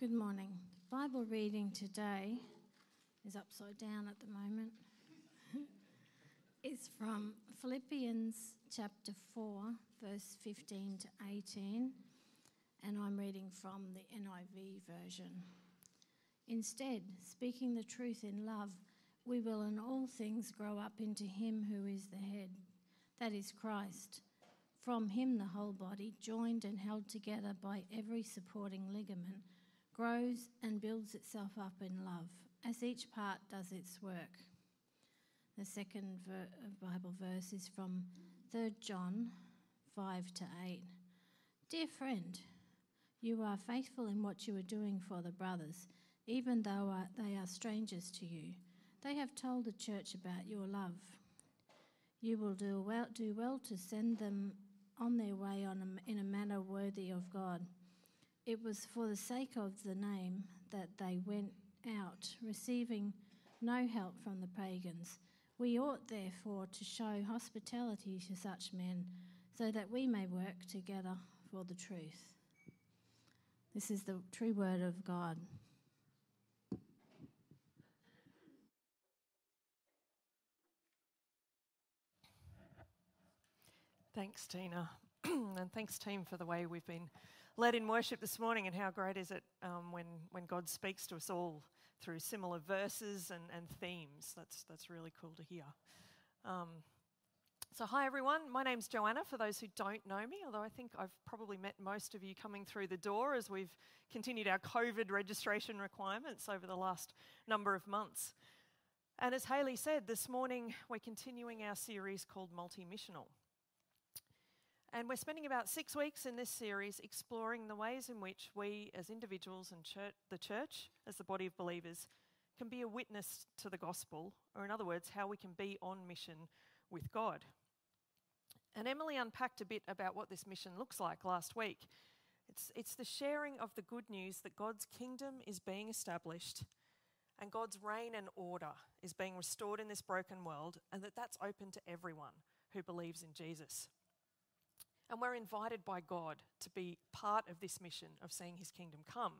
Good morning. Bible reading today is upside down at the moment. it's from Philippians chapter 4, verse 15 to 18, and I'm reading from the NIV version. Instead, speaking the truth in love, we will in all things grow up into Him who is the head, that is Christ. From Him, the whole body, joined and held together by every supporting ligament grows and builds itself up in love as each part does its work. The second ver- uh, Bible verse is from 3 John 5 to 8. Dear friend, you are faithful in what you are doing for the brothers, even though they are strangers to you. They have told the church about your love. You will do well, do well to send them on their way on a, in a manner worthy of God it was for the sake of the name that they went out, receiving no help from the pagans. We ought, therefore, to show hospitality to such men, so that we may work together for the truth. This is the true word of God. Thanks, Tina. and thanks, team, for the way we've been led in worship this morning, and how great is it um, when, when God speaks to us all through similar verses and, and themes. That's, that's really cool to hear. Um, so, hi everyone. My name's Joanna, for those who don't know me, although I think I've probably met most of you coming through the door as we've continued our COVID registration requirements over the last number of months. And as Haley said, this morning we're continuing our series called Multi Missional. And we're spending about six weeks in this series exploring the ways in which we, as individuals and church, the church, as the body of believers, can be a witness to the gospel, or in other words, how we can be on mission with God. And Emily unpacked a bit about what this mission looks like last week. It's, it's the sharing of the good news that God's kingdom is being established and God's reign and order is being restored in this broken world, and that that's open to everyone who believes in Jesus. And we're invited by God to be part of this mission of seeing his kingdom come.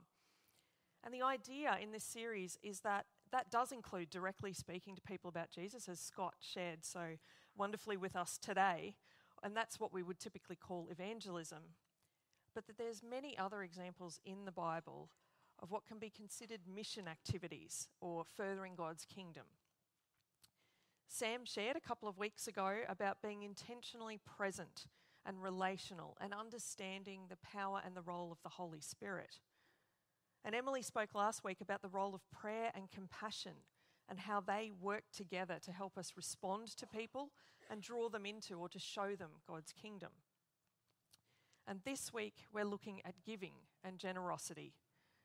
And the idea in this series is that that does include directly speaking to people about Jesus, as Scott shared so wonderfully with us today. And that's what we would typically call evangelism. But that there's many other examples in the Bible of what can be considered mission activities or furthering God's kingdom. Sam shared a couple of weeks ago about being intentionally present and relational and understanding the power and the role of the Holy Spirit. And Emily spoke last week about the role of prayer and compassion and how they work together to help us respond to people and draw them into or to show them God's kingdom. And this week, we're looking at giving and generosity.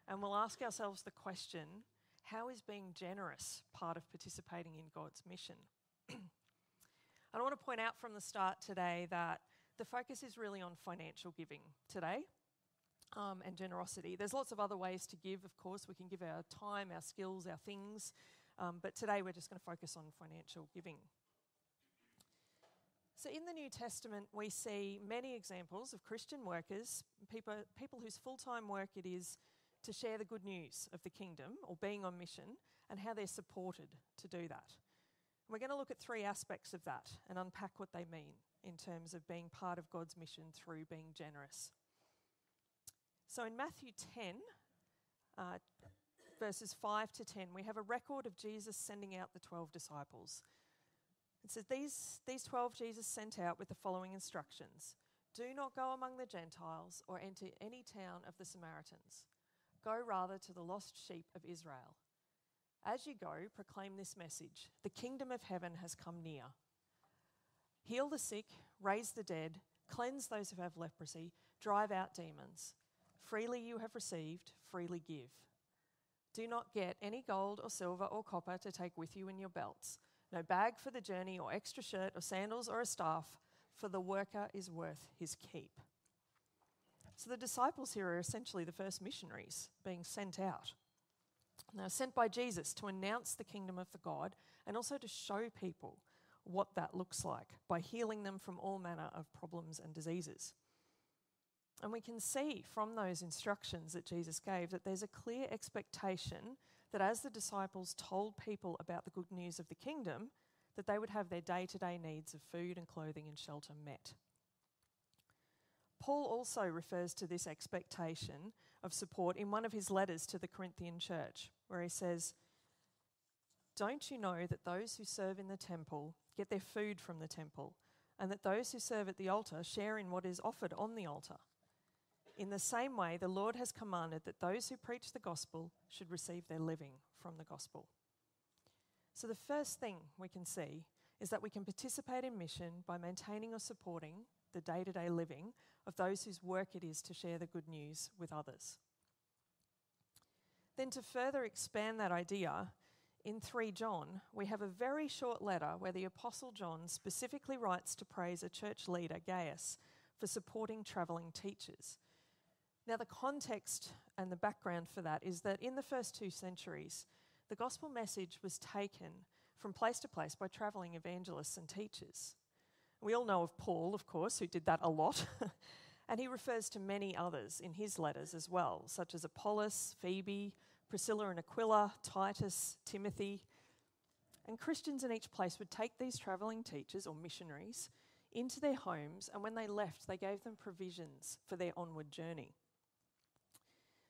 And we'll ask ourselves the question how is being generous part of participating in God's mission? I want to point out from the start today that the focus is really on financial giving today. Um, and generosity. There's lots of other ways to give, of course. We can give our time, our skills, our things, um, but today we're just going to focus on financial giving. So, in the New Testament, we see many examples of Christian workers, people, people whose full time work it is to share the good news of the kingdom or being on mission, and how they're supported to do that. We're going to look at three aspects of that and unpack what they mean in terms of being part of God's mission through being generous. So in Matthew 10, uh, verses 5 to 10, we have a record of Jesus sending out the 12 disciples. It says, these, these 12 Jesus sent out with the following instructions Do not go among the Gentiles or enter any town of the Samaritans. Go rather to the lost sheep of Israel. As you go, proclaim this message The kingdom of heaven has come near heal the sick, raise the dead, cleanse those who have leprosy, drive out demons. Freely you have received, freely give. Do not get any gold or silver or copper to take with you in your belts, no bag for the journey, or extra shirt, or sandals, or a staff, for the worker is worth his keep. So the disciples here are essentially the first missionaries being sent out. Now, sent by Jesus to announce the kingdom of the God and also to show people what that looks like by healing them from all manner of problems and diseases. And we can see from those instructions that Jesus gave that there's a clear expectation that as the disciples told people about the good news of the kingdom, that they would have their day to day needs of food and clothing and shelter met. Paul also refers to this expectation of support in one of his letters to the Corinthian church, where he says, Don't you know that those who serve in the temple get their food from the temple, and that those who serve at the altar share in what is offered on the altar? In the same way, the Lord has commanded that those who preach the gospel should receive their living from the gospel. So, the first thing we can see is that we can participate in mission by maintaining or supporting the day to day living of those whose work it is to share the good news with others. Then, to further expand that idea, in 3 John, we have a very short letter where the Apostle John specifically writes to praise a church leader, Gaius, for supporting travelling teachers. Now, the context and the background for that is that in the first two centuries, the gospel message was taken from place to place by travelling evangelists and teachers. We all know of Paul, of course, who did that a lot. and he refers to many others in his letters as well, such as Apollos, Phoebe, Priscilla and Aquila, Titus, Timothy. And Christians in each place would take these travelling teachers or missionaries into their homes, and when they left, they gave them provisions for their onward journey.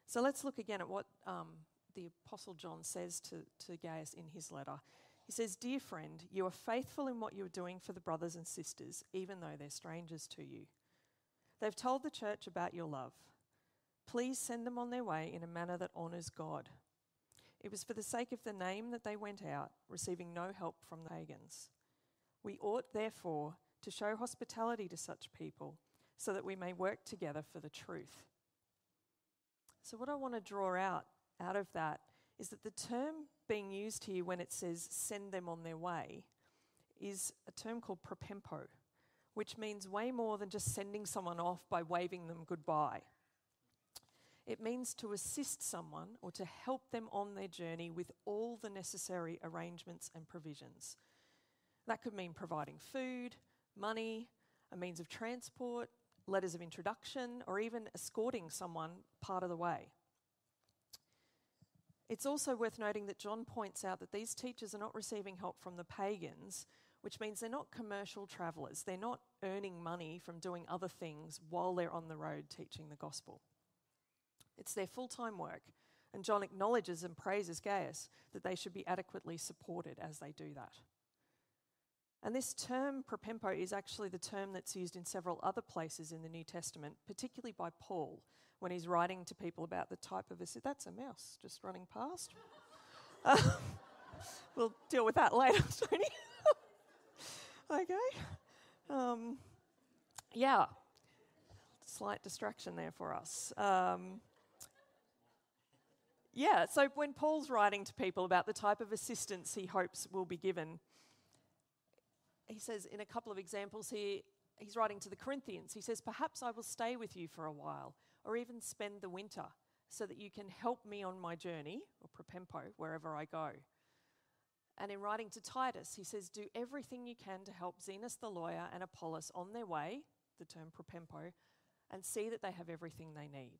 So let's look again at what um, the Apostle John says to, to Gaius in his letter. He says, Dear friend, you are faithful in what you are doing for the brothers and sisters, even though they're strangers to you. They've told the church about your love. Please send them on their way in a manner that honours God. It was for the sake of the name that they went out, receiving no help from the pagans. We ought, therefore, to show hospitality to such people, so that we may work together for the truth. So, what I want to draw out out of that is that the term being used here when it says send them on their way is a term called propempo, which means way more than just sending someone off by waving them goodbye. It means to assist someone or to help them on their journey with all the necessary arrangements and provisions. That could mean providing food, money, a means of transport, letters of introduction, or even escorting someone part of the way. It's also worth noting that John points out that these teachers are not receiving help from the pagans, which means they're not commercial travellers. They're not earning money from doing other things while they're on the road teaching the gospel. It's their full time work, and John acknowledges and praises Gaius that they should be adequately supported as they do that. And this term, propempo, is actually the term that's used in several other places in the New Testament, particularly by Paul when he's writing to people about the type of a. That's a mouse just running past. Uh, we'll deal with that later, Tony. okay. Um, yeah. Slight distraction there for us. Um, yeah, so when Paul's writing to people about the type of assistance he hopes will be given, he says in a couple of examples here, he's writing to the Corinthians, he says, Perhaps I will stay with you for a while, or even spend the winter, so that you can help me on my journey, or propempo, wherever I go. And in writing to Titus, he says, Do everything you can to help Zenas the lawyer and Apollos on their way, the term propempo, and see that they have everything they need.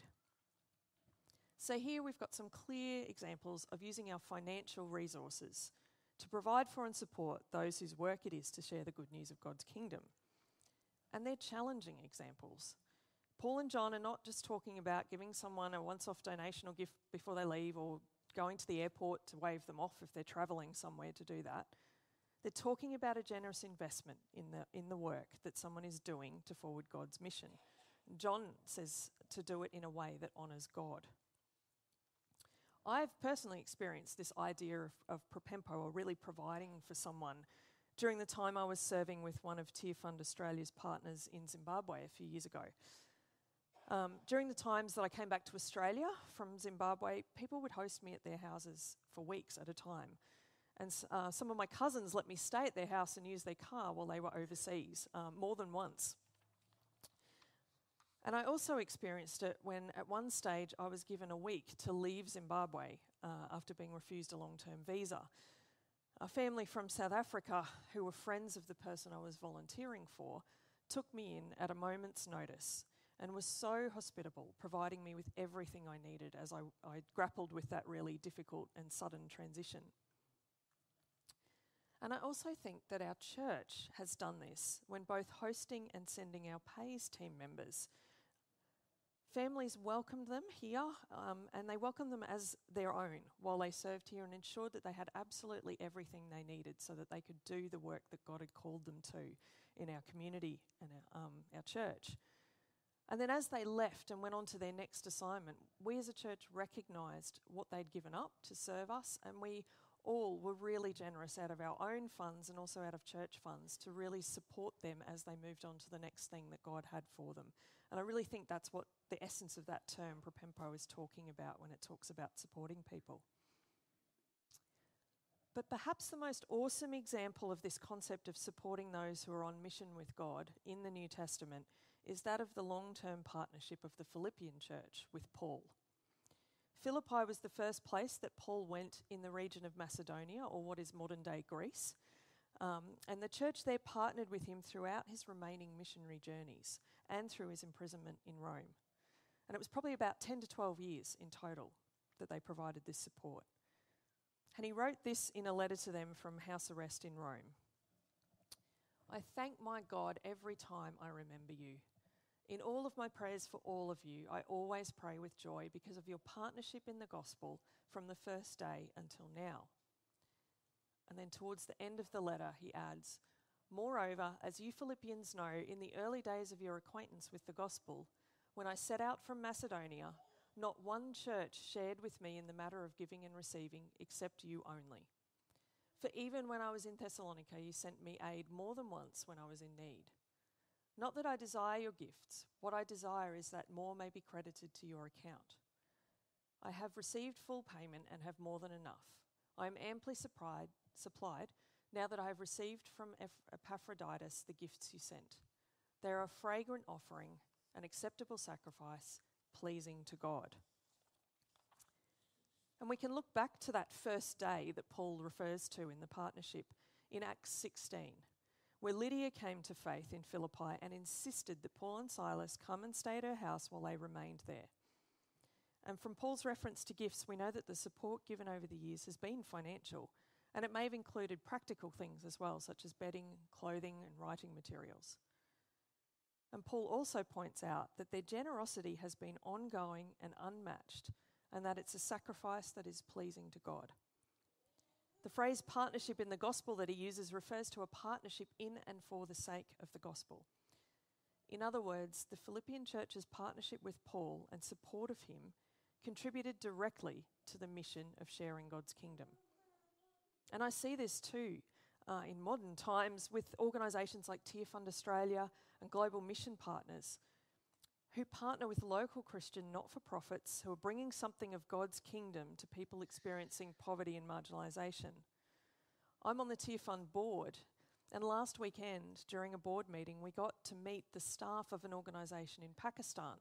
So here we've got some clear examples of using our financial resources to provide for and support those whose work it is to share the good news of God's kingdom. And they're challenging examples. Paul and John are not just talking about giving someone a once off donation or gift before they leave or going to the airport to wave them off if they're travelling somewhere to do that. They're talking about a generous investment in the, in the work that someone is doing to forward God's mission. John says to do it in a way that honours God. I've personally experienced this idea of, of propempo or really providing for someone during the time I was serving with one of Tearfund Australia's partners in Zimbabwe a few years ago. Um, during the times that I came back to Australia from Zimbabwe, people would host me at their houses for weeks at a time. And uh, some of my cousins let me stay at their house and use their car while they were overseas, um, more than once. And I also experienced it when, at one stage, I was given a week to leave Zimbabwe uh, after being refused a long term visa. A family from South Africa, who were friends of the person I was volunteering for, took me in at a moment's notice and was so hospitable, providing me with everything I needed as I, I grappled with that really difficult and sudden transition. And I also think that our church has done this when both hosting and sending our Pais team members. Families welcomed them here um, and they welcomed them as their own while they served here and ensured that they had absolutely everything they needed so that they could do the work that God had called them to in our community and our, um, our church. And then as they left and went on to their next assignment, we as a church recognised what they'd given up to serve us, and we all were really generous out of our own funds and also out of church funds to really support them as they moved on to the next thing that God had for them. And I really think that's what the essence of that term, propempo, is talking about when it talks about supporting people. But perhaps the most awesome example of this concept of supporting those who are on mission with God in the New Testament is that of the long term partnership of the Philippian church with Paul. Philippi was the first place that Paul went in the region of Macedonia, or what is modern day Greece. Um, and the church there partnered with him throughout his remaining missionary journeys and through his imprisonment in Rome. And it was probably about 10 to 12 years in total that they provided this support. And he wrote this in a letter to them from house arrest in Rome I thank my God every time I remember you. In all of my prayers for all of you, I always pray with joy because of your partnership in the gospel from the first day until now. And then towards the end of the letter, he adds, Moreover, as you Philippians know, in the early days of your acquaintance with the gospel, when I set out from Macedonia, not one church shared with me in the matter of giving and receiving except you only. For even when I was in Thessalonica, you sent me aid more than once when I was in need. Not that I desire your gifts, what I desire is that more may be credited to your account. I have received full payment and have more than enough. I am amply supplied, supplied now that I have received from Epaphroditus the gifts you sent. They are a fragrant offering, an acceptable sacrifice, pleasing to God. And we can look back to that first day that Paul refers to in the partnership in Acts 16, where Lydia came to faith in Philippi and insisted that Paul and Silas come and stay at her house while they remained there. And from Paul's reference to gifts, we know that the support given over the years has been financial, and it may have included practical things as well, such as bedding, clothing, and writing materials. And Paul also points out that their generosity has been ongoing and unmatched, and that it's a sacrifice that is pleasing to God. The phrase partnership in the gospel that he uses refers to a partnership in and for the sake of the gospel. In other words, the Philippian church's partnership with Paul and support of him contributed directly to the mission of sharing God's kingdom. And I see this too uh, in modern times with organisations like Tearfund Australia and Global Mission Partners, who partner with local Christian not for profits who are bringing something of God's kingdom to people experiencing poverty and marginalisation. I'm on the Tearfund board, and last weekend during a board meeting, we got to meet the staff of an organisation in Pakistan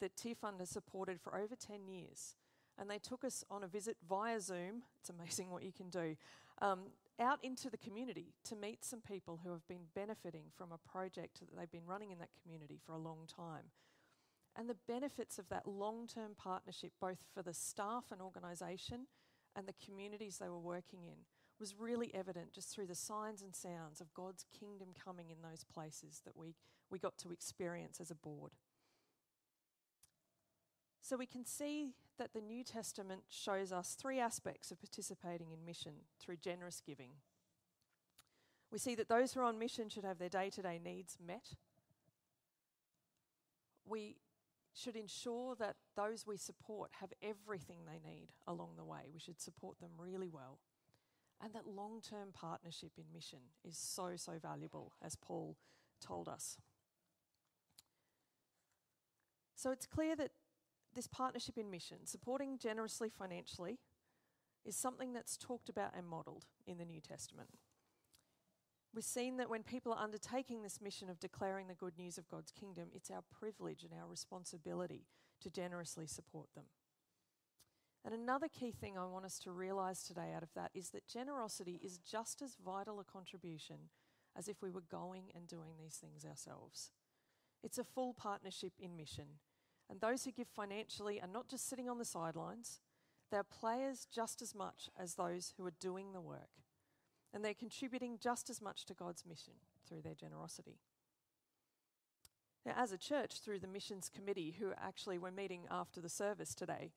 that Tearfund has supported for over 10 years. And they took us on a visit via Zoom. It's amazing what you can do. Um, out into the community to meet some people who have been benefiting from a project that they've been running in that community for a long time. And the benefits of that long term partnership, both for the staff and organisation and the communities they were working in, was really evident just through the signs and sounds of God's kingdom coming in those places that we, we got to experience as a board. So we can see that the New Testament shows us three aspects of participating in mission through generous giving. We see that those who are on mission should have their day to day needs met. We should ensure that those we support have everything they need along the way. We should support them really well. And that long term partnership in mission is so, so valuable, as Paul told us. So it's clear that this partnership in mission, supporting generously financially, is something that's talked about and modelled in the New Testament. We've seen that when people are undertaking this mission of declaring the good news of God's kingdom, it's our privilege and our responsibility to generously support them. And another key thing I want us to realise today out of that is that generosity is just as vital a contribution as if we were going and doing these things ourselves. It's a full partnership in mission. And those who give financially are not just sitting on the sidelines, they're players just as much as those who are doing the work. And they're contributing just as much to God's mission through their generosity. Now, as a church, through the missions committee, who actually we're meeting after the service today,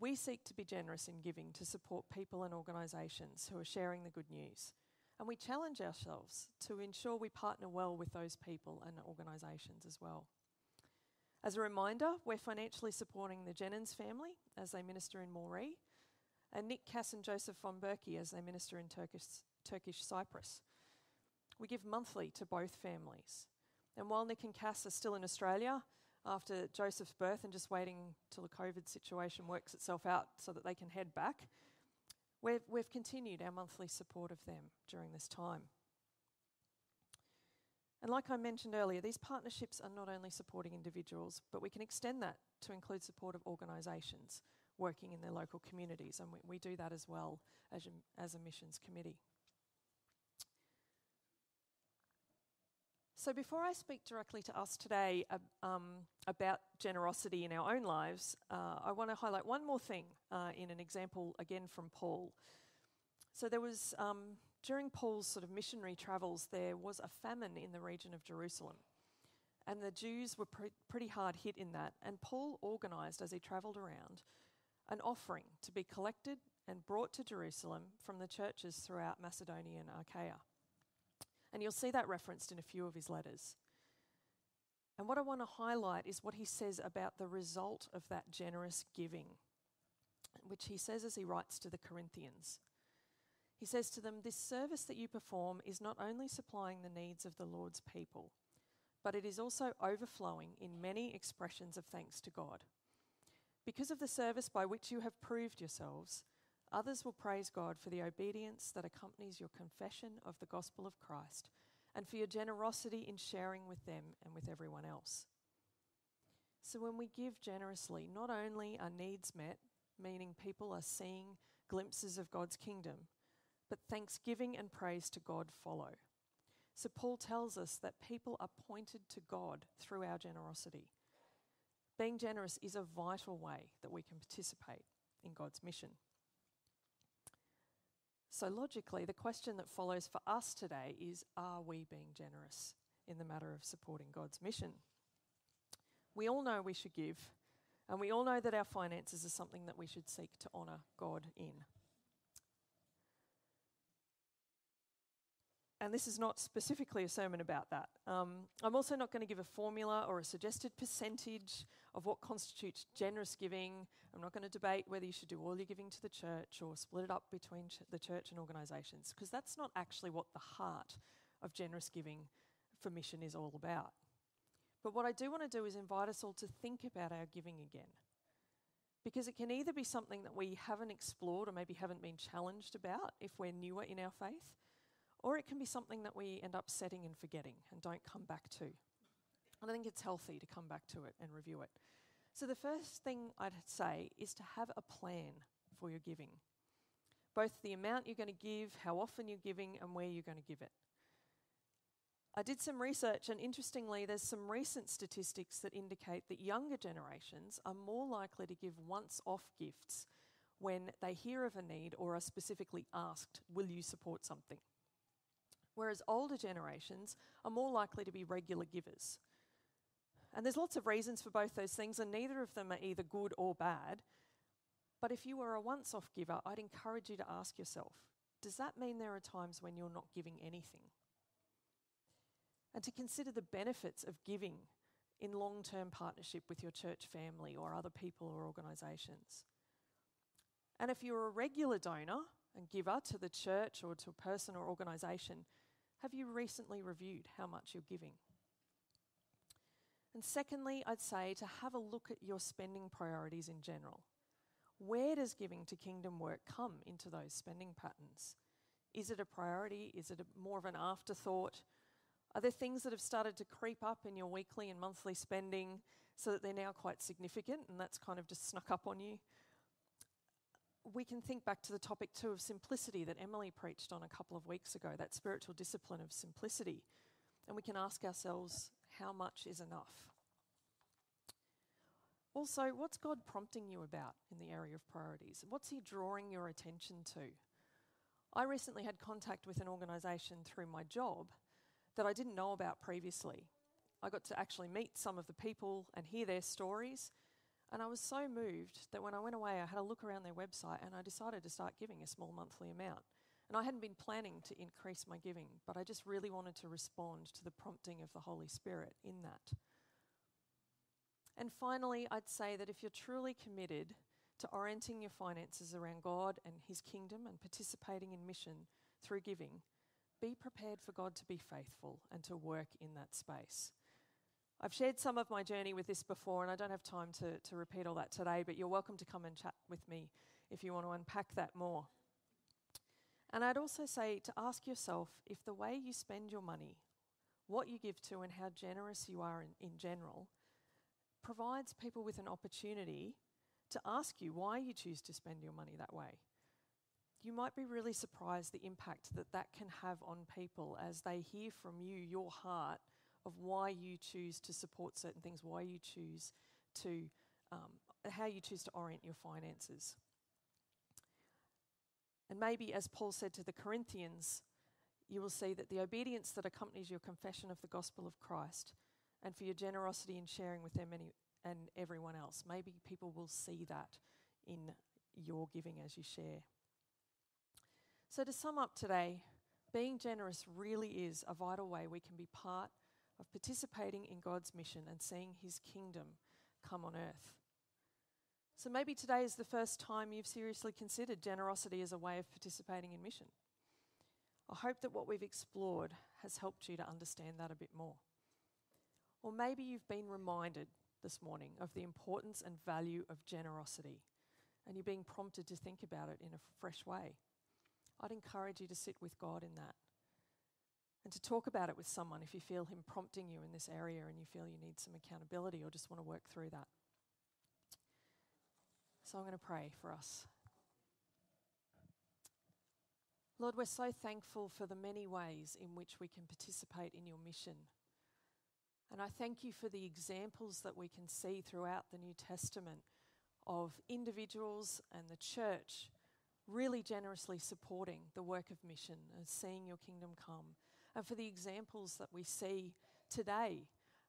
we seek to be generous in giving to support people and organisations who are sharing the good news. And we challenge ourselves to ensure we partner well with those people and organisations as well. As a reminder, we're financially supporting the Jennings family as they minister in Moree, and Nick Cass and Joseph von Berkey as they minister in Turkish, Turkish Cyprus. We give monthly to both families. And while Nick and Cass are still in Australia after Joseph's birth and just waiting till the COVID situation works itself out so that they can head back, we've, we've continued our monthly support of them during this time. And like I mentioned earlier, these partnerships are not only supporting individuals, but we can extend that to include support of organisations working in their local communities, and we, we do that as well as, as a missions committee. So, before I speak directly to us today um, about generosity in our own lives, uh, I want to highlight one more thing uh, in an example again from Paul. So, there was um, during Paul's sort of missionary travels, there was a famine in the region of Jerusalem. And the Jews were pre- pretty hard hit in that. And Paul organised, as he travelled around, an offering to be collected and brought to Jerusalem from the churches throughout Macedonia and Achaia. And you'll see that referenced in a few of his letters. And what I want to highlight is what he says about the result of that generous giving, which he says as he writes to the Corinthians. He says to them, This service that you perform is not only supplying the needs of the Lord's people, but it is also overflowing in many expressions of thanks to God. Because of the service by which you have proved yourselves, others will praise God for the obedience that accompanies your confession of the gospel of Christ and for your generosity in sharing with them and with everyone else. So, when we give generously, not only are needs met, meaning people are seeing glimpses of God's kingdom, but thanksgiving and praise to God follow. So, Paul tells us that people are pointed to God through our generosity. Being generous is a vital way that we can participate in God's mission. So, logically, the question that follows for us today is Are we being generous in the matter of supporting God's mission? We all know we should give, and we all know that our finances are something that we should seek to honour God in. and this is not specifically a sermon about that. Um, I'm also not going to give a formula or a suggested percentage of what constitutes generous giving. I'm not going to debate whether you should do all your giving to the church or split it up between ch- the church and organisations, because that's not actually what the heart of generous giving for mission is all about. But what I do want to do is invite us all to think about our giving again. Because it can either be something that we haven't explored or maybe haven't been challenged about if we're newer in our faith, or it can be something that we end up setting and forgetting and don't come back to. And I think it's healthy to come back to it and review it. So, the first thing I'd say is to have a plan for your giving both the amount you're going to give, how often you're giving, and where you're going to give it. I did some research, and interestingly, there's some recent statistics that indicate that younger generations are more likely to give once off gifts when they hear of a need or are specifically asked, Will you support something? whereas older generations are more likely to be regular givers. And there's lots of reasons for both those things, and neither of them are either good or bad. But if you were a once off giver, I'd encourage you to ask yourself does that mean there are times when you're not giving anything? And to consider the benefits of giving in long term partnership with your church family or other people or organisations. And if you're a regular donor and giver to the church or to a person or organisation, have you recently reviewed how much you're giving? And secondly, I'd say to have a look at your spending priorities in general. Where does giving to kingdom work come into those spending patterns? Is it a priority? Is it a, more of an afterthought? Are there things that have started to creep up in your weekly and monthly spending so that they're now quite significant and that's kind of just snuck up on you? we can think back to the topic too of simplicity that Emily preached on a couple of weeks ago, that spiritual discipline of simplicity. And we can ask ourselves, how much is enough? Also, what's God prompting you about in the area of priorities? What's He drawing your attention to? I recently had contact with an organisation through my job that I didn't know about previously. I got to actually meet some of the people and hear their stories, and I was so moved that when I went away, I had a look around their website and I decided to start giving a small monthly amount. And I hadn't been planning to increase my giving, but I just really wanted to respond to the prompting of the Holy Spirit in that. And finally, I'd say that if you're truly committed to orienting your finances around God and His kingdom and participating in mission through giving, be prepared for God to be faithful and to work in that space. I've shared some of my journey with this before, and I don't have time to, to repeat all that today, but you're welcome to come and chat with me if you want to unpack that more. And I'd also say to ask yourself if the way you spend your money, what you give to, and how generous you are in, in general provides people with an opportunity to ask you why you choose to spend your money that way. You might be really surprised the impact that that can have on people as they hear from you your heart of why you choose to support certain things, why you choose to, um, how you choose to orient your finances. And maybe, as Paul said to the Corinthians, you will see that the obedience that accompanies your confession of the gospel of Christ and for your generosity in sharing with them and everyone else. Maybe people will see that in your giving as you share. So, to sum up today, being generous really is a vital way we can be part of participating in God's mission and seeing His kingdom come on earth. So, maybe today is the first time you've seriously considered generosity as a way of participating in mission. I hope that what we've explored has helped you to understand that a bit more. Or maybe you've been reminded this morning of the importance and value of generosity, and you're being prompted to think about it in a fresh way. I'd encourage you to sit with God in that and to talk about it with someone if you feel Him prompting you in this area and you feel you need some accountability or just want to work through that. So I'm going to pray for us. Lord, we're so thankful for the many ways in which we can participate in your mission. And I thank you for the examples that we can see throughout the New Testament of individuals and the church really generously supporting the work of mission and seeing your kingdom come. And for the examples that we see today,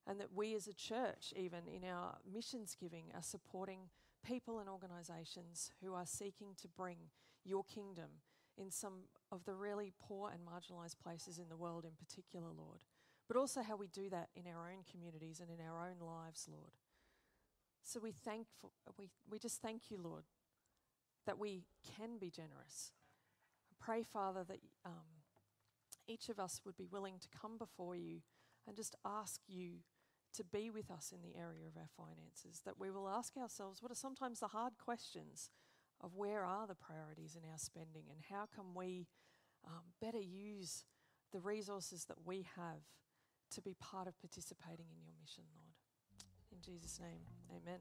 and that we as a church, even in our missions giving, are supporting people and organisations who are seeking to bring your kingdom in some of the really poor and marginalised places in the world, in particular, Lord but also how we do that in our own communities and in our own lives, Lord. So we thank we, we just thank you, Lord, that we can be generous. I pray, Father, that um, each of us would be willing to come before you and just ask you to be with us in the area of our finances. That we will ask ourselves what are sometimes the hard questions of where are the priorities in our spending and how can we um, better use the resources that we have to be part of participating in your mission, Lord. In Jesus' name, amen.